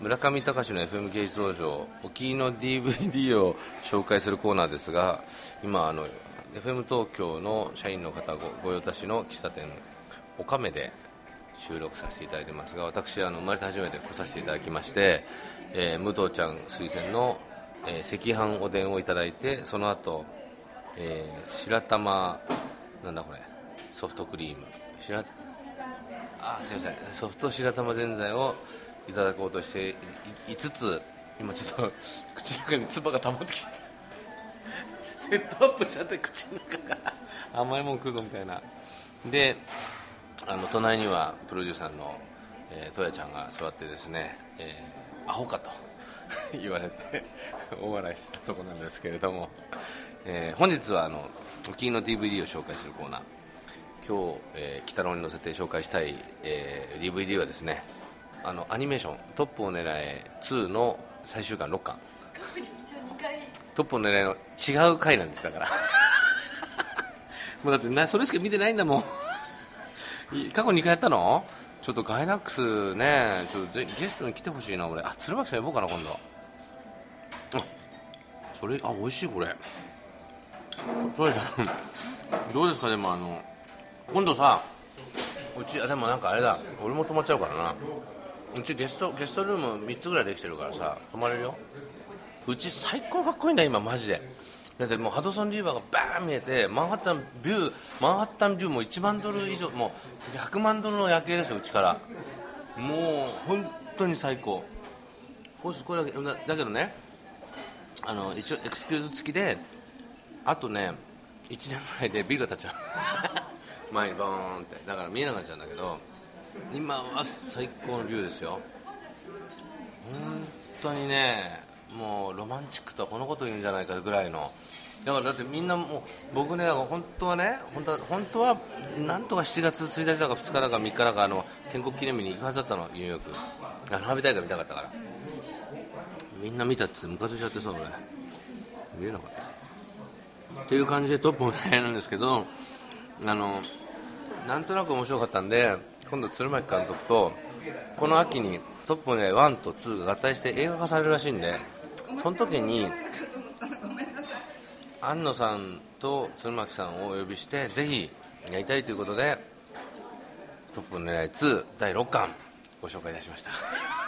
村上隆の FM 芸術道場お気に入りの DVD を紹介するコーナーですが今あの FM 東京の社員の方御用達の喫茶店おかめで収録させていただいてますが私あの生まれて初めて来させていただきまして、えー武藤ちゃん推薦の、えー赤飯おでんをいただいてその後、えー白玉なんだこれソフトクリーム白あすみませんソフト白玉ぜんざいをいただこうとしていつつ今ちょっと 口の中に唾が溜まってきて セットアップしちゃって口の中が。甘いもん食うぞみたいな。であの隣にはプロデューサーの、えー、ちゃんが座ってですね、えーアホかと。言われて大笑いしてたとこなんですけれども、えー本日はあのお気に入りの DVD を紹介するコーナー。今日、えー、鬼太郎に乗せて紹介したい、えー DVD はですねあのアニメーション「トップを狙え2」の最終巻6巻。トップを狙えの違う回なんですだから。もうだってなそれしか見てないんだもん。い過去2回やったの？ちょっとガイナックスねちょっとぜゲストに来てほしいな俺。あ鶴巻さん呼ぼうかな今度。あそれあ美味しいこれ。トラちゃんどうですかでもあの今度さうちあでもなんかあれだ。俺も泊まっちゃうからなうちゲストゲストルーム3つぐらいできてるからさ。泊まれるよ。うち最高かっこいいんだ今マジで。だってもうハドソンリーバーがバーン見えてマンハッタンビューマンハッタンビューも1万ドル以上もう100万ドルの夜景ですようちから。もう本当に最高。ここれだけだだけどねあの一応エクスキューズ付きであとね1年ぐらいでビルが建っちゃう。前にボーンってだから見えなくなっちゃうんだけど今は最高のビューですよ。本当にねもうロマンチックとはこのこと言うんじゃないかぐらいの。だからだってみんなもう僕ね本当はね本当は本当はなんとか7月1日だか2日だか3日だかあの建国記念日に行くはずだったの。ニューヨーク。花火大会見たかったから。みんな見たってムカついちゃってさ俺見れなかった。っていう感じでトップもねなんですけどあのなんとなく面白かったんで今度鶴巻監督とこの秋にトップね1と2が合体して映画化されるらしいんでその時に庵野さんと鶴巻さんをお呼びしてぜひやりたいということで「トップの狙い2」第6巻ご紹介いたしました。